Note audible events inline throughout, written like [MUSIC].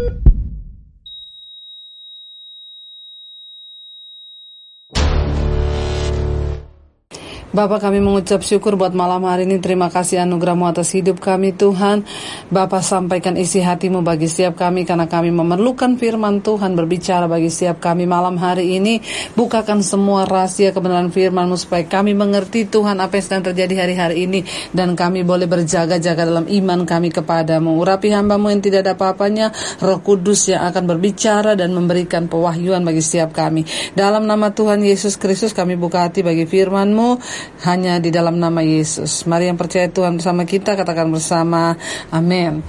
Boop. Bapak kami mengucap syukur buat malam hari ini. Terima kasih anugerahmu atas hidup kami Tuhan. Bapak sampaikan isi hatimu bagi setiap kami Karena kami memerlukan firman Tuhan Berbicara bagi setiap kami malam hari ini. Bukakan semua rahasia kebenaran firmanmu Supaya kami mengerti Tuhan apa yang sedang terjadi hari-hari ini. Dan kami boleh berjaga-jaga dalam iman kami kepadamu. Urapi hambamu yang tidak ada apa-apanya. Roh Kudus yang akan berbicara Dan memberikan pewahyuan bagi setiap kami. Dalam nama Tuhan Yesus Kristus kami buka hati bagi firmanmu hanya di dalam nama Yesus. Mari yang percaya Tuhan bersama kita katakan bersama amin.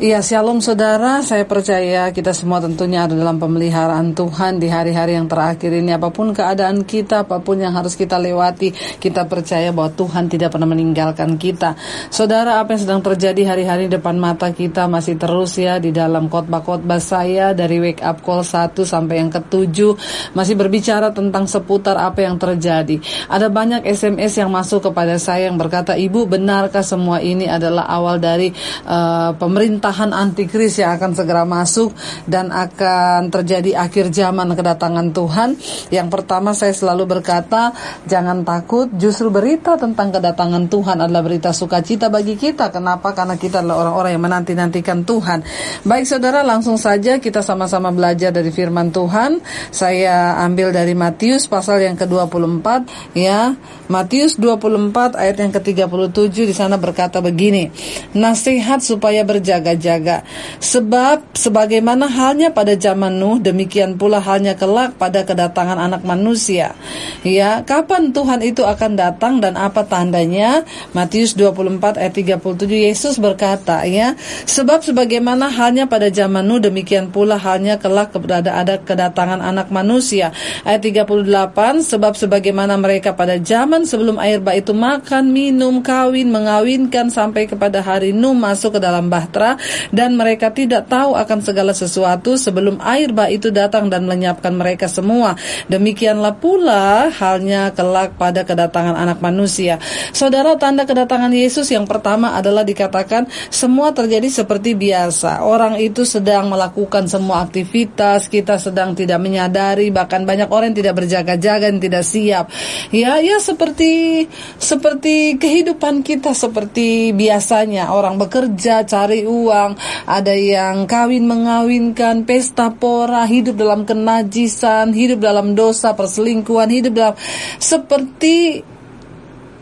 Iya, shalom saudara. Saya percaya kita semua tentunya ada dalam pemeliharaan Tuhan di hari-hari yang terakhir ini. Apa pun keadaan kita, apa pun yang harus kita lewati, kita percaya bahwa Tuhan tidak pernah meninggalkan kita. Saudara, apa yang sedang terjadi hari-hari depan mata kita masih terus ya di dalam khotbah-khotbah saya dari wake up call 1 sampai yang ketujuh masih berbicara tentang seputar apa yang terjadi. Ada banyak SMS yang masuk kepada saya yang berkata, "Ibu, benarkah semua ini adalah awal dari uh, pemerintah pemerintahan antikris yang akan segera masuk dan akan terjadi akhir zaman kedatangan Tuhan. Yang pertama saya selalu berkata, jangan takut, justru berita tentang kedatangan Tuhan adalah berita sukacita bagi kita. Kenapa? Karena kita adalah orang-orang yang menanti-nantikan Tuhan. Baik saudara, langsung saja kita sama-sama belajar dari firman Tuhan. Saya ambil dari Matius pasal yang ke-24 ya. Matius 24 ayat yang ke-37 di sana berkata begini. Nasihat supaya berjaga jaga. Sebab sebagaimana halnya pada zaman Nuh, demikian pula halnya kelak pada kedatangan anak manusia. Ya, kapan Tuhan itu akan datang dan apa tandanya? Matius 24 ayat 37 Yesus berkata, ya, sebab sebagaimana halnya pada zaman Nuh, demikian pula halnya kelak kepada ada kedatangan anak manusia. Ayat 38, sebab sebagaimana mereka pada zaman sebelum air bah itu makan, minum, kawin, mengawinkan sampai kepada hari Nuh masuk ke dalam bahtera, dan mereka tidak tahu akan segala sesuatu sebelum air bah itu datang dan melenyapkan mereka semua. Demikianlah pula halnya kelak pada kedatangan anak manusia. Saudara, tanda kedatangan Yesus yang pertama adalah dikatakan semua terjadi seperti biasa. Orang itu sedang melakukan semua aktivitas, kita sedang tidak menyadari, bahkan banyak orang yang tidak berjaga-jaga, yang tidak siap. Ya, ya seperti seperti kehidupan kita seperti biasanya orang bekerja, cari uang, uang, ada yang kawin mengawinkan, pesta pora, hidup dalam kenajisan, hidup dalam dosa, perselingkuhan, hidup dalam seperti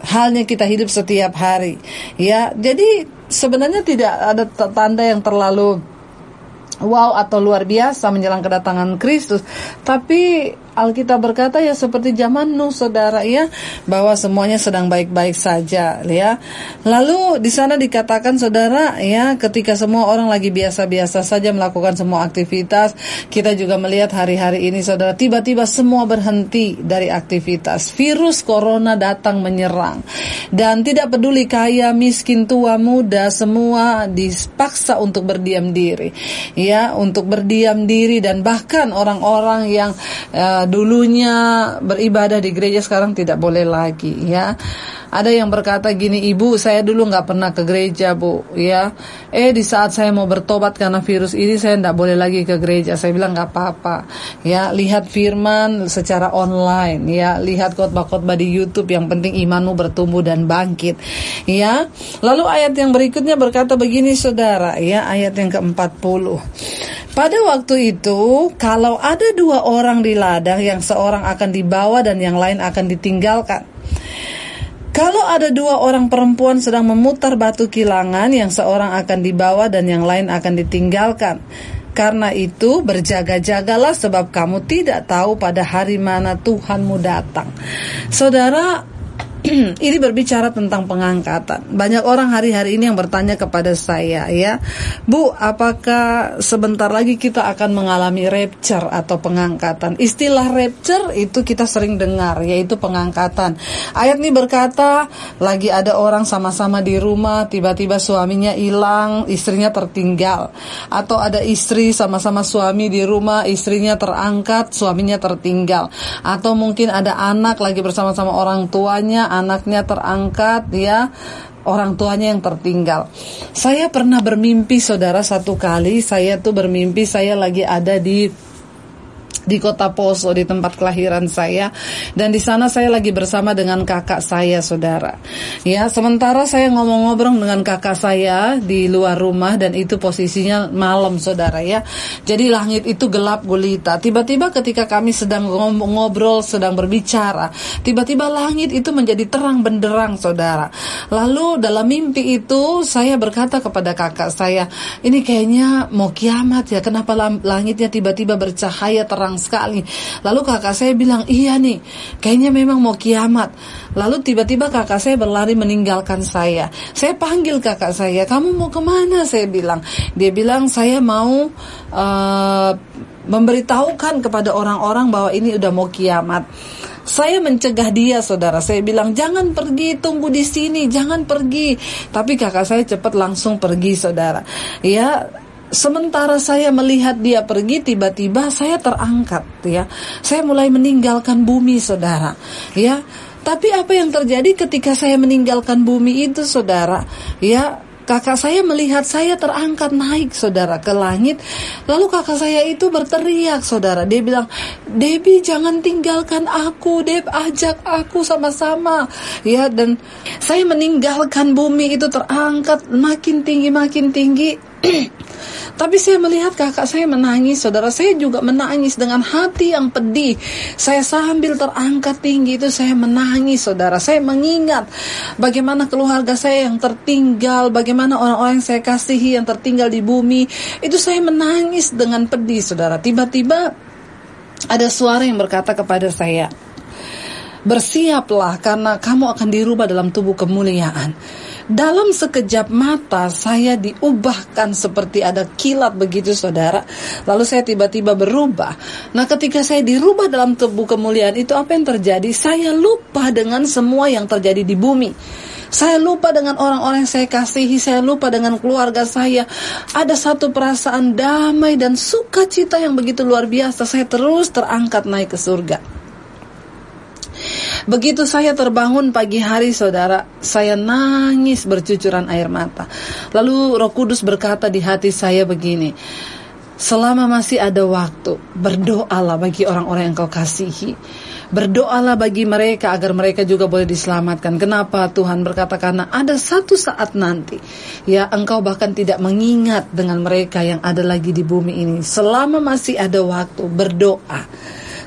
halnya kita hidup setiap hari. Ya, jadi sebenarnya tidak ada tanda yang terlalu wow atau luar biasa menjelang kedatangan Kristus, tapi Alkitab berkata ya seperti zaman Nuh saudara ya bahwa semuanya sedang baik-baik saja ya. Lalu di sana dikatakan saudara ya ketika semua orang lagi biasa-biasa saja melakukan semua aktivitas, kita juga melihat hari-hari ini saudara tiba-tiba semua berhenti dari aktivitas. Virus corona datang menyerang dan tidak peduli kaya, miskin, tua, muda, semua dipaksa untuk berdiam diri. Ya, untuk berdiam diri dan bahkan orang-orang yang uh, dulunya beribadah di gereja sekarang tidak boleh lagi ya ada yang berkata gini, ibu saya dulu nggak pernah ke gereja bu, ya. Eh di saat saya mau bertobat karena virus ini saya tidak boleh lagi ke gereja. Saya bilang nggak apa-apa, ya. Lihat firman secara online, ya. Lihat khotbah-khotbah di YouTube. Yang penting imanmu bertumbuh dan bangkit, ya. Lalu ayat yang berikutnya berkata begini saudara, ya. Ayat yang ke-40. Pada waktu itu, kalau ada dua orang di ladang, yang seorang akan dibawa dan yang lain akan ditinggalkan. Kalau ada dua orang perempuan sedang memutar batu kilangan, yang seorang akan dibawa dan yang lain akan ditinggalkan. Karena itu berjaga-jagalah sebab kamu tidak tahu pada hari mana Tuhanmu datang. Saudara, [CLEARS THROAT] ini berbicara tentang pengangkatan. Banyak orang hari-hari ini yang bertanya kepada saya, ya, Bu, apakah sebentar lagi kita akan mengalami rapture atau pengangkatan? Istilah rapture itu kita sering dengar, yaitu pengangkatan. Ayat ini berkata, lagi ada orang sama-sama di rumah, tiba-tiba suaminya hilang, istrinya tertinggal, atau ada istri sama-sama suami di rumah, istrinya terangkat, suaminya tertinggal, atau mungkin ada anak lagi bersama-sama orang tuanya anaknya terangkat ya orang tuanya yang tertinggal. Saya pernah bermimpi saudara satu kali, saya tuh bermimpi saya lagi ada di di kota Poso di tempat kelahiran saya. Dan di sana saya lagi bersama dengan kakak saya saudara. Ya sementara saya ngomong-ngobrol dengan kakak saya di luar rumah dan itu posisinya malam saudara ya. Jadi langit itu gelap gulita. Tiba-tiba ketika kami sedang ngobrol sedang berbicara tiba-tiba langit itu menjadi terang benderang saudara. Lalu dalam mimpi itu saya berkata kepada kakak saya ini kayaknya mau kiamat ya kenapa langitnya tiba-tiba bercahaya terang sekali. Lalu kakak saya bilang, iya nih, kayaknya memang mau kiamat. Lalu tiba-tiba kakak saya berlari meninggalkan saya. Saya panggil kakak saya, kamu mau ke mana? Saya bilang, dia bilang saya mau uh, memberitahukan kepada orang-orang bahwa ini udah mau kiamat. Saya mencegah dia, saudara. Saya bilang, jangan pergi, tunggu di sini, jangan pergi. Tapi kakak saya cepat langsung pergi, saudara. Ya, sementara saya melihat dia pergi tiba-tiba saya terangkat ya. Saya mulai meninggalkan bumi saudara ya. Tapi apa yang terjadi ketika saya meninggalkan bumi itu saudara? Ya kakak saya melihat saya terangkat naik saudara ke langit. Lalu kakak saya itu berteriak saudara. Dia bilang Debbie jangan tinggalkan aku. Deb ajak aku sama-sama. Ya dan saya meninggalkan bumi itu terangkat makin tinggi makin tinggi Tapi saya melihat kakak saya menangis, saudara saya juga menangis dengan hati yang pedih. Saya sambil terangkat tinggi itu saya menangis, saudara. Saya mengingat bagaimana keluarga saya yang tertinggal, bagaimana orang-orang yang saya kasihi yang tertinggal di bumi. Itu saya menangis dengan pedih, saudara. Tiba-tiba ada suara yang berkata kepada saya, Bersiaplah karena kamu akan dirubah dalam tubuh kemuliaan. Dalam sekejap mata saya diubahkan seperti ada kilat begitu saudara. Lalu saya tiba-tiba berubah. Nah ketika saya dirubah dalam tubuh kemuliaan itu apa yang terjadi? Saya lupa dengan semua yang terjadi di bumi. Saya lupa dengan orang-orang yang saya kasihi, saya lupa dengan keluarga saya. Ada satu perasaan damai dan sukacita yang begitu luar biasa. Saya terus terangkat naik ke surga. Begitu saya terbangun pagi hari saudara, saya nangis bercucuran air mata. Lalu Roh Kudus berkata di hati saya begini, Selama masih ada waktu, berdoalah bagi orang-orang yang kau kasihi. Berdoalah bagi mereka agar mereka juga boleh diselamatkan. Kenapa Tuhan berkata karena ada satu saat nanti ya engkau bahkan tidak mengingat dengan mereka yang ada lagi di bumi ini. Selama masih ada waktu berdoa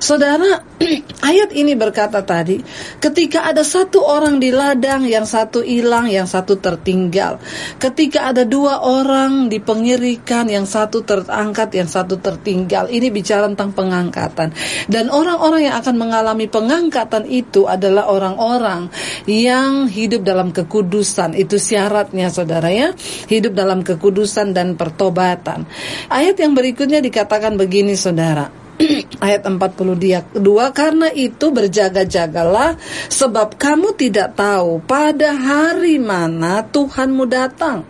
Saudara, [CLEARS THROAT] ayat ini berkata tadi, ketika ada satu orang di ladang, yang satu hilang, yang satu tertinggal. Ketika ada dua orang di pengirikan, yang satu terangkat, yang satu tertinggal. Ini bicara tentang pengangkatan. Dan orang-orang yang akan mengalami pengangkatan itu adalah orang-orang yang hidup dalam kekudusan. Itu syaratnya saudara ya, hidup dalam kekudusan dan pertobatan. Ayat yang berikutnya dikatakan begini saudara. [CLEARS THROAT] ayat 42 karena itu berjaga-jagalah sebab kamu tidak tahu pada hari mana Tuhanmu datang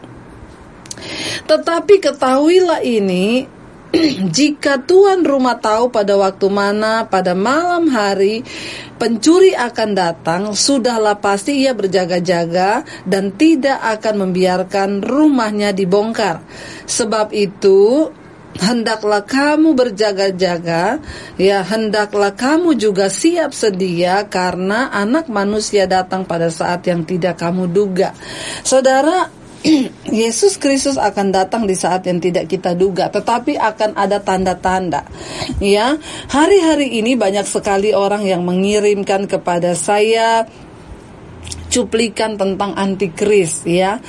tetapi ketahuilah ini [CLEARS THROAT] jika tuan rumah tahu pada waktu mana pada malam hari pencuri akan datang, sudahlah pasti ia berjaga-jaga dan tidak akan membiarkan rumahnya dibongkar. Sebab itu hendaklah kamu berjaga-jaga, ya hendaklah kamu juga siap sedia karena anak manusia datang pada saat yang tidak kamu duga. Saudara, [CLEARS THROAT] Yesus Kristus akan datang di saat yang tidak kita duga, tetapi akan ada tanda-tanda. Ya, hari-hari ini banyak sekali orang yang mengirimkan kepada saya cuplikan tentang antikris ya.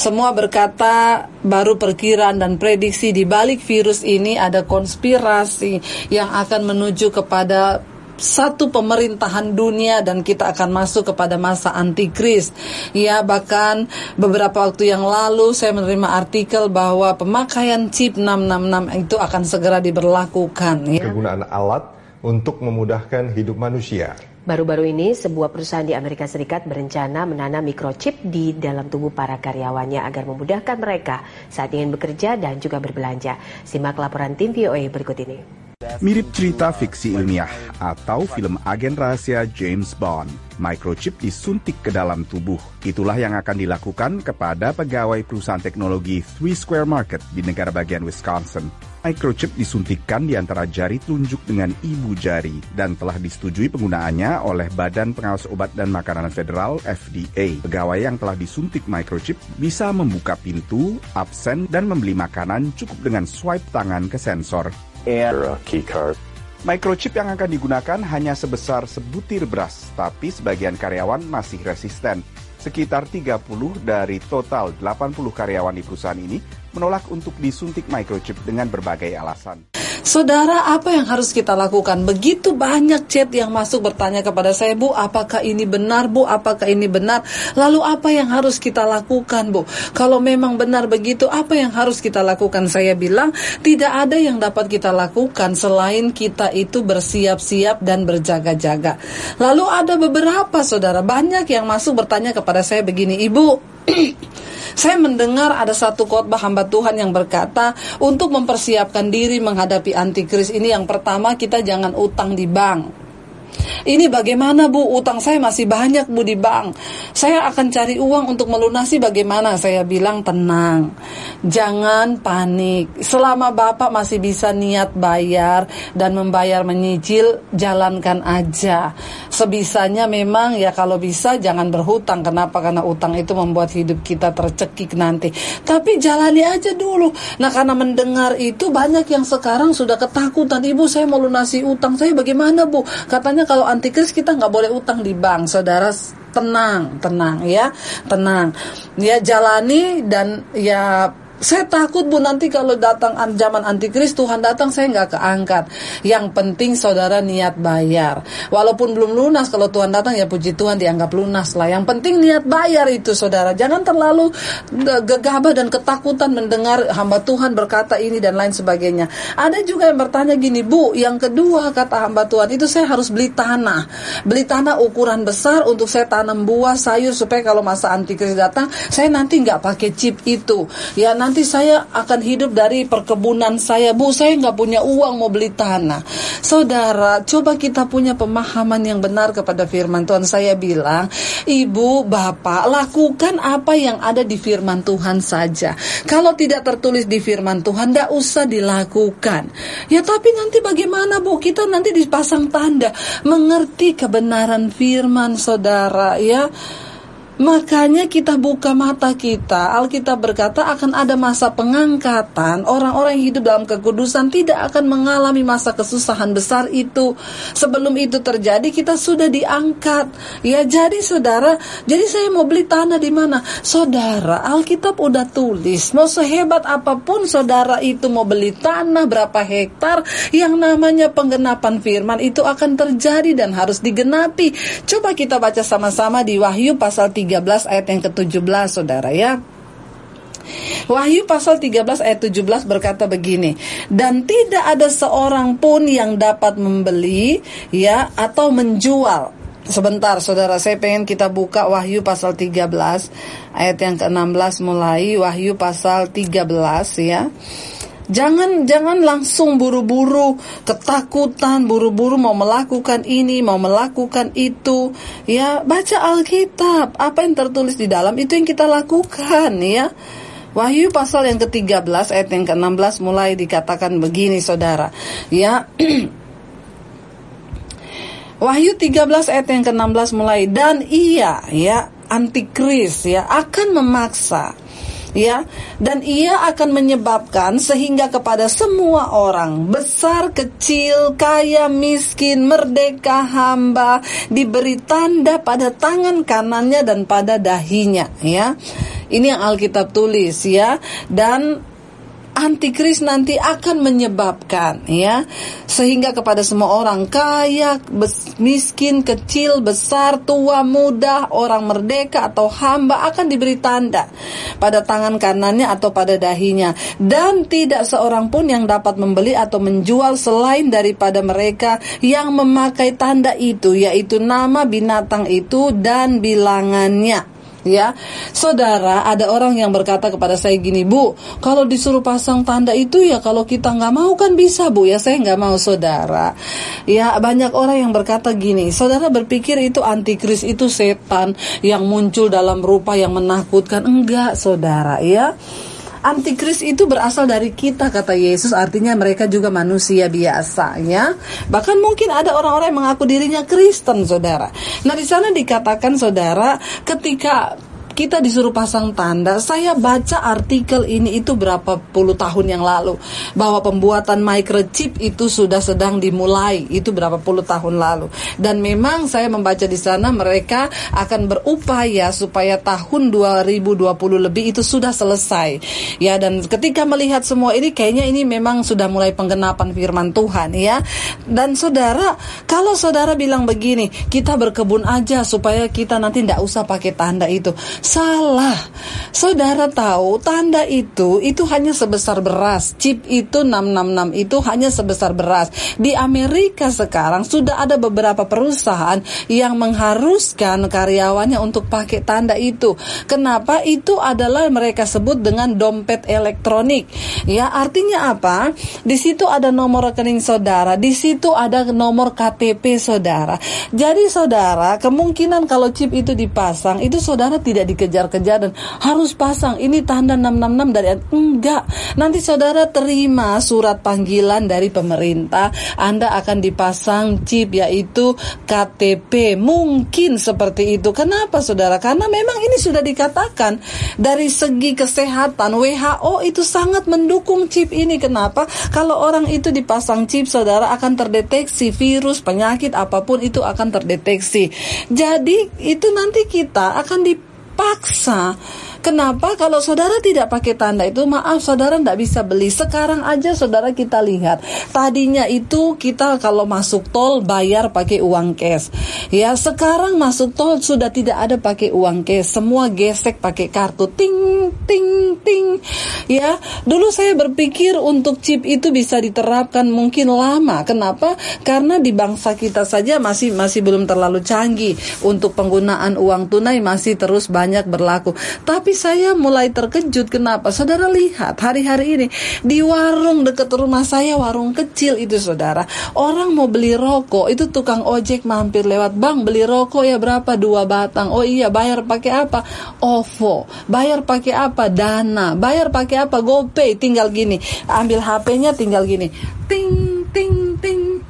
Semua berkata baru perkiraan dan prediksi di balik virus ini ada konspirasi yang akan menuju kepada satu pemerintahan dunia dan kita akan masuk kepada masa antikris. Ya, bahkan beberapa waktu yang lalu saya menerima artikel bahwa pemakaian chip 666 itu akan segera diberlakukan ya. Kegunaan alat untuk memudahkan hidup manusia. Baru-baru ini, sebuah perusahaan di Amerika Serikat berencana menanam microchip di dalam tubuh para karyawannya agar memudahkan mereka saat ingin bekerja dan juga berbelanja. Simak laporan tim VOA berikut ini. Mirip cerita fiksi ilmiah atau film agen rahasia James Bond. Microchip disuntik ke dalam tubuh. Itulah yang akan dilakukan kepada pegawai perusahaan teknologi Three Square Market di negara bagian Wisconsin. Microchip disuntikkan di antara jari telunjuk dengan ibu jari dan telah disetujui penggunaannya oleh Badan Pengawas Obat dan Makanan Federal FDA. Pegawai yang telah disuntik microchip bisa membuka pintu, absen, dan membeli makanan cukup dengan swipe tangan ke sensor and key card. Microchip yang akan digunakan hanya sebesar sebutir beras, tapi sebagian karyawan masih resisten. Sekitar 30 dari total 80 karyawan di perusahaan ini menolak untuk disuntik microchip dengan berbagai alasan. Saudara, apa yang harus kita lakukan? Begitu banyak chat yang masuk bertanya kepada saya, Bu, apakah ini benar, Bu? Apakah ini benar? Lalu apa yang harus kita lakukan, Bu? Kalau memang benar begitu, apa yang harus kita lakukan? Saya bilang, tidak ada yang dapat kita lakukan selain kita itu bersiap-siap dan berjaga-jaga. Lalu ada beberapa saudara, banyak yang masuk bertanya kepada saya begini, Ibu, Saya mendengar ada satu khotbah hamba Tuhan yang berkata untuk mempersiapkan diri menghadapi antikris ini yang pertama kita jangan utang di bank. Ini bagaimana Bu, utang saya masih banyak Bu di bank. Saya akan cari uang untuk melunasi bagaimana? Saya bilang tenang. Jangan panik. Selama Bapak masih bisa niat bayar dan membayar menyicil, jalankan aja. Sebisanya memang ya kalau bisa jangan berhutang. Kenapa? Karena utang itu membuat hidup kita tercekik nanti. Tapi jalani aja dulu. Nah, karena mendengar itu banyak yang sekarang sudah ketakutan. Ibu, saya mau lunasi utang saya bagaimana, Bu? Katanya kalau antikris kita nggak boleh utang di bank, saudara tenang, tenang ya, tenang. Ya jalani dan ya saya takut bu nanti kalau datang zaman antikris Tuhan datang saya nggak keangkat. Yang penting saudara niat bayar. Walaupun belum lunas kalau Tuhan datang ya puji Tuhan dianggap lunas lah. Yang penting niat bayar itu saudara. Jangan terlalu gegabah dan ketakutan mendengar hamba Tuhan berkata ini dan lain sebagainya. Ada juga yang bertanya gini bu, yang kedua kata hamba Tuhan itu saya harus beli tanah, beli tanah ukuran besar untuk saya tanam buah sayur supaya kalau masa antikris datang saya nanti nggak pakai chip itu. Ya nanti nanti saya akan hidup dari perkebunan saya. Bu, saya nggak punya uang mau beli tanah. Saudara, coba kita punya pemahaman yang benar kepada firman Tuhan. Saya bilang, ibu, bapak, lakukan apa yang ada di firman Tuhan saja. Kalau tidak tertulis di firman Tuhan, tidak usah dilakukan. Ya tapi nanti bagaimana bu? Kita nanti dipasang tanda. Mengerti kebenaran firman saudara ya. Makanya kita buka mata kita. Alkitab berkata akan ada masa pengangkatan. Orang-orang yang hidup dalam kekudusan tidak akan mengalami masa kesusahan besar itu. Sebelum itu terjadi kita sudah diangkat. Ya jadi saudara, jadi saya mau beli tanah di mana? Saudara, Alkitab udah tulis. Mau sehebat apa pun saudara itu mau beli tanah berapa hektar, yang namanya penggenapan firman itu akan terjadi dan harus digenapi. Coba kita baca sama-sama di Wahyu pasal 3 13 ayat yang ke-17 Saudara ya. Wahyu pasal 13 ayat 17 berkata begini, dan tidak ada seorang pun yang dapat membeli ya atau menjual. Sebentar Saudara, saya pengen kita buka Wahyu pasal 13 ayat yang ke-16 mulai Wahyu pasal 13 ya. Jangan jangan langsung buru-buru ketakutan, buru-buru mau melakukan ini, mau melakukan itu. Ya, baca Alkitab. Apa yang tertulis di dalam itu yang kita lakukan ya. Wahyu pasal yang ke-13 ayat yang ke-16 mulai dikatakan begini Saudara. Ya. [CLEARS THROAT] Wahyu 13 ayat yang ke-16 mulai dan ia ya antikris ya akan memaksa ya dan ia akan menyebabkan sehingga kepada semua orang besar kecil kaya miskin merdeka hamba diberi tanda pada tangan kanannya dan pada dahinya ya. Ini yang Alkitab tulis ya. Dan antikris nanti akan menyebabkan ya. Sehingga kepada semua orang kaya, miskin, kecil, besar, tua, muda, orang merdeka atau hamba akan diberi tanda pada tangan kanannya atau pada dahinya. Dan tidak seorang pun yang dapat membeli atau menjual selain daripada mereka yang memakai tanda itu yaitu nama binatang itu dan bilangannya ya saudara ada orang yang berkata kepada saya gini bu kalau disuruh pasang tanda itu ya kalau kita nggak mau kan bisa bu. Ya saya nggak mau saudara. Ya banyak orang yang berkata gini saudara berpikir itu antikris itu setan yang muncul dalam rupa yang menakutkan. Enggak saudara ya Antikris itu berasal dari kita kata Yesus artinya mereka juga manusia biasa ya. Bahkan mungkin ada orang-orang yang mengaku dirinya Kristen Saudara. Nah, di sana dikatakan Saudara ketika kita disuruh pasang tanda. Saya baca artikel ini itu berapa puluh tahun yang lalu bahwa pembuatan microchip itu sudah sedang dimulai. Itu berapa puluh tahun lalu. Dan memang saya membaca di sana mereka akan berupaya supaya tahun 2020 lebih itu sudah selesai. Ya dan ketika melihat semua ini kayaknya ini memang sudah mulai penggenapan firman Tuhan ya. Dan saudara, kalau saudara bilang begini, kita berkebun aja supaya kita nanti tidak usah pakai tanda itu. Salah. Saudara tahu tanda itu itu hanya sebesar beras. Chip itu 666 itu hanya sebesar beras. Di Amerika sekarang sudah ada beberapa perusahaan yang mengharuskan karyawannya untuk pakai tanda itu. Kenapa? Itu adalah mereka sebut dengan dompet elektronik. Ya, artinya apa? Di situ ada nomor rekening saudara, di situ ada nomor KTP saudara. Jadi saudara, kemungkinan kalau chip itu dipasang itu saudara tidak dikejar-kejar dan harus pasang ini tanda 666 dari enggak. Nanti saudara terima surat panggilan dari pemerintah, Anda akan dipasang chip yaitu KTP. Mungkin seperti itu. Kenapa saudara? Karena memang ini sudah dikatakan dari segi kesehatan WHO itu sangat mendukung chip ini. Kenapa? Kalau orang itu dipasang chip saudara akan terdeteksi virus, penyakit apa pun itu akan terdeteksi. Jadi itu nanti kita akan di dipaksa. Kenapa? Kalau saudara tidak pakai tanda itu, maaf saudara tidak bisa beli. Sekarang aja saudara kita lihat. Tadinya itu kita kalau masuk tol bayar pakai uang cash. Ya, sekarang masuk tol sudah tidak ada pakai uang cash. Semua gesek pakai kartu. Ting, ting, ting. Ya, dulu saya berpikir untuk chip itu bisa diterapkan mungkin lama. Kenapa? Karena di bangsa kita saja masih masih belum terlalu canggih untuk penggunaan uang tunai masih terus banyak berlaku. Tapi tapi saya mulai terkejut kenapa? Saudara lihat hari-hari ini di warung dekat rumah saya warung kecil itu saudara. Orang mau beli rokok itu tukang ojek mampir lewat bang beli rokok ya berapa dua batang. Oh iya bayar pakai apa? OVO. Bayar pakai apa? Dana. Bayar pakai apa? GoPay. Tinggal gini. Ambil HP-nya tinggal gini. Ting ting ting.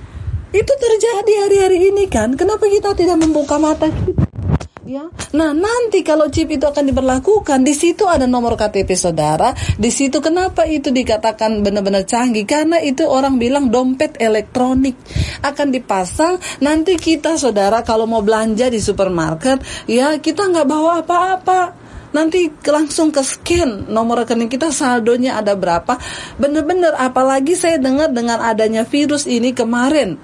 Itu terjadi hari-hari ini kan? Kenapa kita tidak membuka mata kita? Ya. Nah, nanti kalau chip itu akan diberlakukan, di situ ada nomor KTP saudara, di situ kenapa itu dikatakan benar-benar canggih? Karena itu orang bilang dompet elektronik akan dipasang. Nanti kita saudara kalau mau belanja di supermarket, ya kita nggak bawa apa-apa nanti langsung ke scan nomor rekening kita saldonya ada berapa bener-bener apalagi saya dengar dengan adanya virus ini kemarin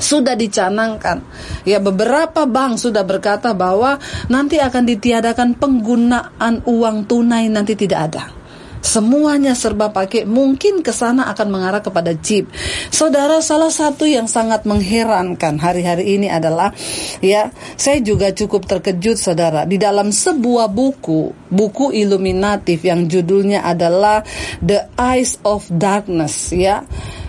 sudah dicanangkan. Ya beberapa bank sudah berkata bahwa nanti akan ditiadakan penggunaan uang tunai nanti tidak ada. Semuanya serba pakai, mungkin ke sana akan mengarah kepada chip. Saudara, salah satu yang sangat mengherankan hari-hari ini adalah ya, saya juga cukup terkejut Saudara, di dalam sebuah buku, buku iluminatif yang judulnya adalah The Eyes of Darkness ya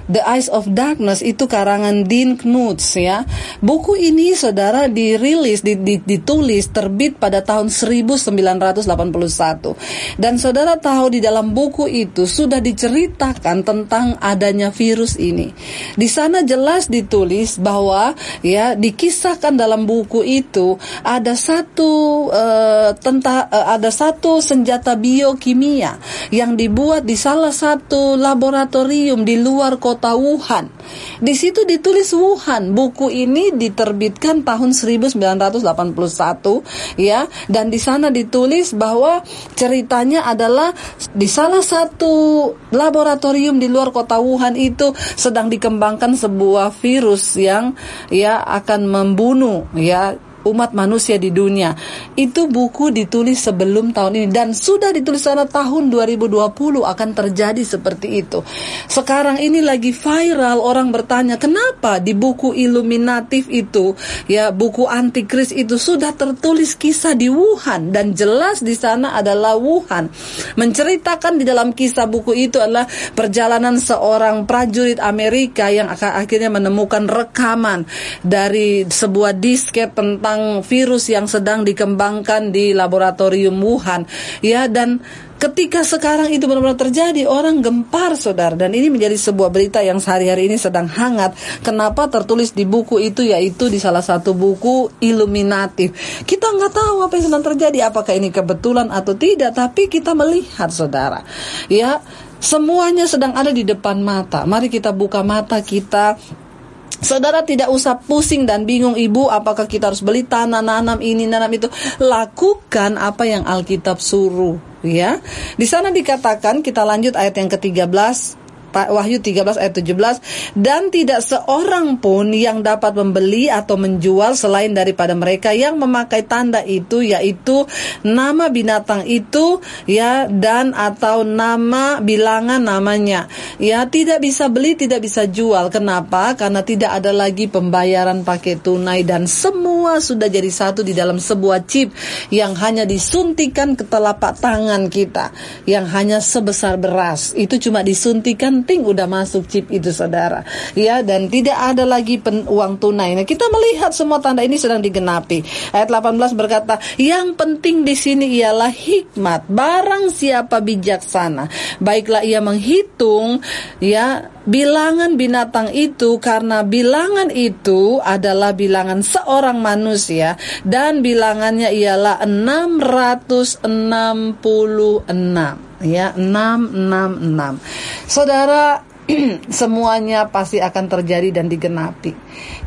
The Eyes of Darkness itu karangan Dean Knuts ya. Buku ini saudara dirilis, ditulis, terbit pada tahun 1981. Dan saudara tahu di dalam buku itu sudah diceritakan tentang adanya virus ini. Di sana jelas ditulis bahwa ya dikisahkan dalam buku itu ada satu uh, tenta, uh, ada satu senjata biokimia yang dibuat di salah satu laboratorium di luar kota kota Wuhan. Di situ ditulis Wuhan. Buku ini diterbitkan tahun 1981 ya dan di sana ditulis bahwa ceritanya adalah di salah satu laboratorium di luar kota Wuhan itu sedang dikembangkan sebuah virus yang ya akan membunuh ya umat manusia di dunia. Itu buku ditulis sebelum tahun ini dan sudah ditulis pada tahun 2020 akan terjadi seperti itu. Sekarang ini lagi viral orang bertanya kenapa di buku Illuminatif itu ya buku antikris itu sudah tertulis kisah di Wuhan dan jelas di sana adalah Wuhan. Menceritakan di dalam kisah buku itu adalah perjalanan seorang prajurit Amerika yang akhirnya menemukan rekaman dari sebuah disket tentang virus yang sedang dikembangkan di laboratorium Wuhan. Ya dan ketika sekarang itu benar-benar terjadi orang gempar saudara. Dan ini menjadi sebuah berita yang sehari-hari ini sedang hangat. Kenapa tertulis di buku itu yaitu di salah satu buku Illuminatif. Kita nggak tahu apa yang sedang terjadi apakah ini kebetulan atau tidak tapi kita melihat saudara. Ya semuanya sedang ada di depan mata. Mari kita buka mata kita Saudara tidak usah pusing dan bingung ibu apakah kita harus beli tanah, nanam ini, nanam itu. Lakukan apa yang Alkitab suruh ya. Di sana dikatakan kita lanjut ayat yang ke-13 Wahyu 13 ayat 17 dan tidak seorang pun yang dapat membeli atau menjual selain daripada mereka yang memakai tanda itu yaitu nama binatang itu ya dan atau nama bilangan namanya. Ya tidak bisa beli tidak bisa jual. Kenapa? Karena tidak ada lagi pembayaran pakai tunai dan semua sudah jadi satu di dalam sebuah chip yang hanya disuntikan ke telapak tangan kita yang hanya sebesar beras. Itu cuma disuntikan penting udah masuk chip itu saudara. Ya dan tidak ada lagi pen, uang tunai. Nah kita melihat semua tanda ini sedang digenapi. Ayat 18 berkata yang penting di sini ialah hikmat. Barang siapa bijaksana baiklah ia menghitung ya bilangan binatang itu karena bilangan itu adalah bilangan seorang manusia dan bilangannya ialah 666 ya 666. Saudara [CLEARS THROAT] semuanya pasti akan terjadi dan digenapi.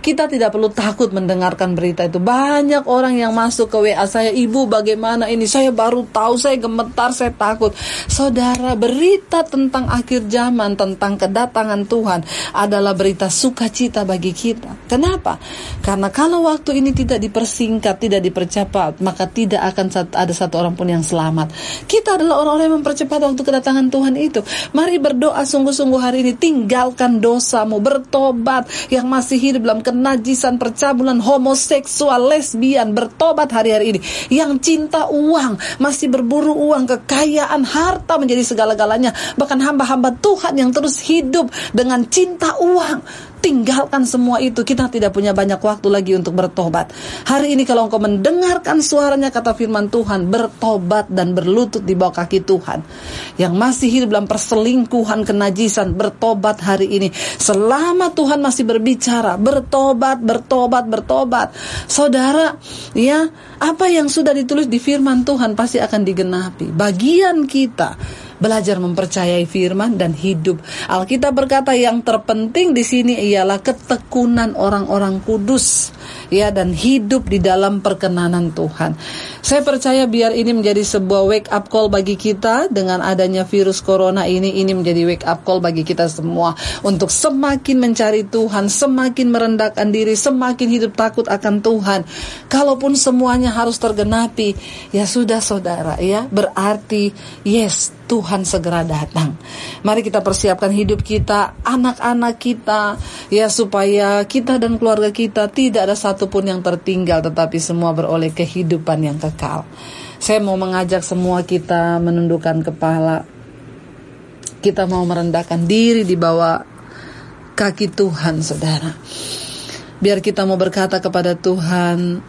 Kita tidak perlu takut mendengarkan berita itu. Banyak orang yang masuk ke WA saya, "Ibu, bagaimana ini? Saya baru tahu, saya gemetar, saya takut." Saudara, berita tentang akhir zaman, tentang kedatangan Tuhan adalah berita sukacita bagi kita. Kenapa? Karena kalau waktu ini tidak dipersingkat, tidak dipercepat, maka tidak akan ada satu orang pun yang selamat. Kita adalah orang-orang yang mempercepat waktu kedatangan Tuhan itu. Mari berdoa sungguh-sungguh hari ini tinggalkan dosamu, bertobat yang masih hidup dalam kenajisan, percabulan, homoseksual, lesbian, bertobat hari-hari ini. Yang cinta uang, masih berburu uang, kekayaan, harta menjadi segala-galanya. Bahkan hamba-hamba Tuhan yang terus hidup dengan cinta uang tinggalkan semua itu. Kita tidak punya banyak waktu lagi untuk bertobat. Hari ini kalau engkau mendengarkan suaranya kata firman Tuhan, bertobat dan berlutut di bawah kaki Tuhan. Yang masih hidup dalam perselingkuhan, kenajisan, bertobat hari ini. Selama Tuhan masih berbicara, bertobat, bertobat, bertobat. Saudara, ya, apa yang sudah ditulis di firman Tuhan pasti akan digenapi. Bagian kita belajar mempercayai firman dan hidup. Alkitab berkata yang terpenting di sini ialah ketekunan orang-orang kudus ya dan hidup di dalam perkenanan Tuhan. Saya percaya biar ini menjadi sebuah wake up call bagi kita dengan adanya virus corona ini ini menjadi wake up call bagi kita semua untuk semakin mencari Tuhan, semakin merendahkan diri, semakin hidup takut akan Tuhan. Kalaupun semuanya harus tergenapi, ya sudah saudara ya, berarti yes Tuhan segera datang. Mari kita persiapkan hidup kita, anak-anak kita, ya supaya kita dan keluarga kita tidak ada satupun yang tertinggal, tetapi semua beroleh kehidupan yang kekal. Saya mau mengajak semua kita menundukkan kepala. Kita mau merendahkan diri di bawah kaki Tuhan, saudara. Biar kita mau berkata kepada Tuhan,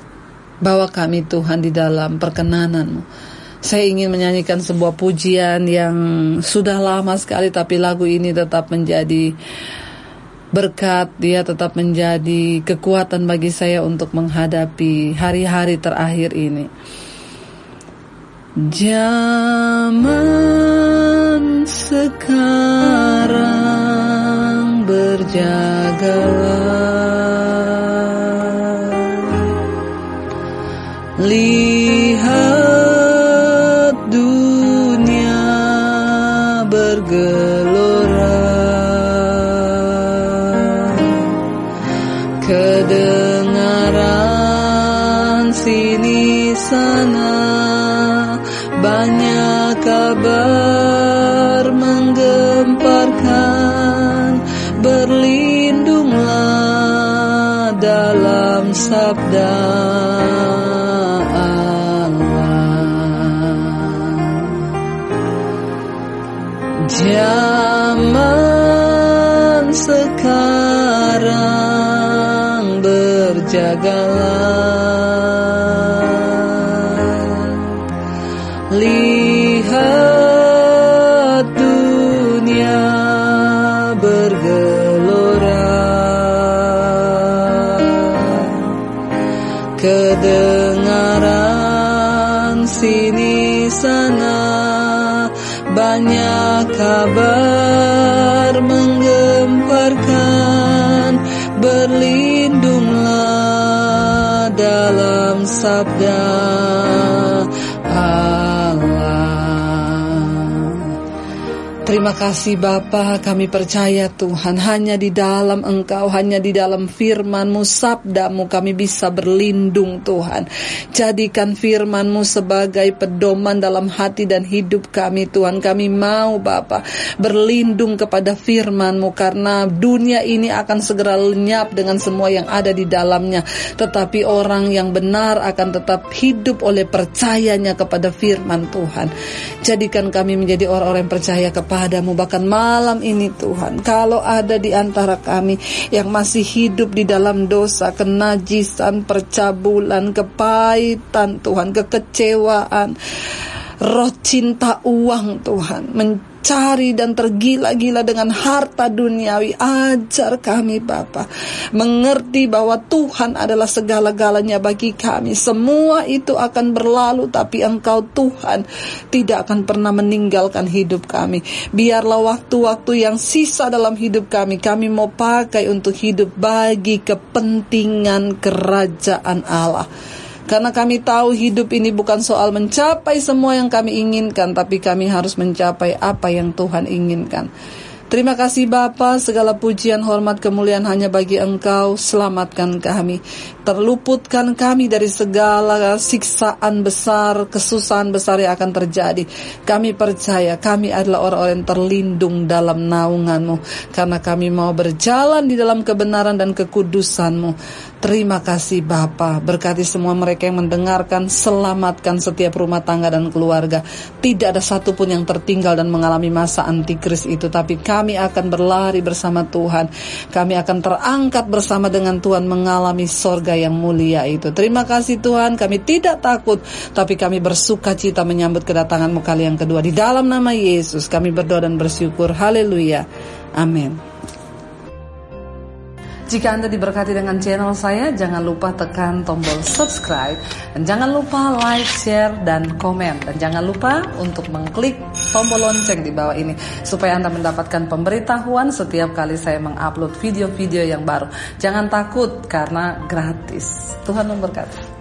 bawa kami Tuhan di dalam perkenananmu saya ingin menyanyikan sebuah pujian yang sudah lama sekali tapi lagu ini tetap menjadi berkat dia tetap menjadi kekuatan bagi saya untuk menghadapi hari-hari terakhir ini. Zaman sekarang berjagalah sekarang berjagalah kasih Bapa, kami percaya Tuhan hanya di dalam Engkau, hanya di dalam firman-Mu, sabdamu kami bisa berlindung Tuhan. Jadikan firman-Mu sebagai pedoman dalam hati dan hidup kami Tuhan. Kami mau Bapa berlindung kepada firman-Mu karena dunia ini akan segera lenyap dengan semua yang ada di dalamnya. Tetapi orang yang benar akan tetap hidup oleh percayanya kepada firman Tuhan. Jadikan kami menjadi orang-orang yang percaya kepada kepadamu bahkan malam ini Tuhan kalau ada di antara kami yang masih hidup di dalam dosa kenajisan percabulan kepahitan Tuhan kekecewaan roh cinta uang Tuhan mencari dan tergila-gila dengan harta duniawi. Ajar kami Bapa mengerti bahwa Tuhan adalah segala-galanya bagi kami. Semua itu akan berlalu tapi Engkau Tuhan tidak akan pernah meninggalkan hidup kami. Biarlah waktu-waktu yang sisa dalam hidup kami kami mau pakai untuk hidup bagi kepentingan kerajaan Allah. Karena kami tahu hidup ini bukan soal mencapai semua yang kami inginkan, tapi kami harus mencapai apa yang Tuhan inginkan. Terima kasih Bapa, segala pujian, hormat, kemuliaan hanya bagi Engkau. Selamatkan kami, terluputkan kami dari segala siksaan besar, kesusahan besar yang akan terjadi. Kami percaya kami adalah orang-orang yang terlindung dalam naunganmu, karena kami mau berjalan di dalam kebenaran dan kekudusanmu. Terima kasih Bapa, berkati semua mereka yang mendengarkan, selamatkan setiap rumah tangga dan keluarga. Tidak ada satupun yang tertinggal dan mengalami masa antikris itu, tapi kami akan berlari bersama Tuhan. Kami akan terangkat bersama dengan Tuhan mengalami sorga yang mulia itu. Terima kasih Tuhan, kami tidak takut, tapi kami bersuka cita menyambut kedatanganmu kali yang kedua. Di dalam nama Yesus kami berdoa dan bersyukur. Haleluya. Amin. Jika Anda diberkati dengan channel saya, jangan lupa tekan tombol subscribe dan jangan lupa like, share, dan komen. Dan jangan lupa untuk mengklik tombol lonceng di bawah ini supaya Anda mendapatkan pemberitahuan setiap kali saya mengupload video-video yang baru. Jangan takut karena gratis. Tuhan memberkati.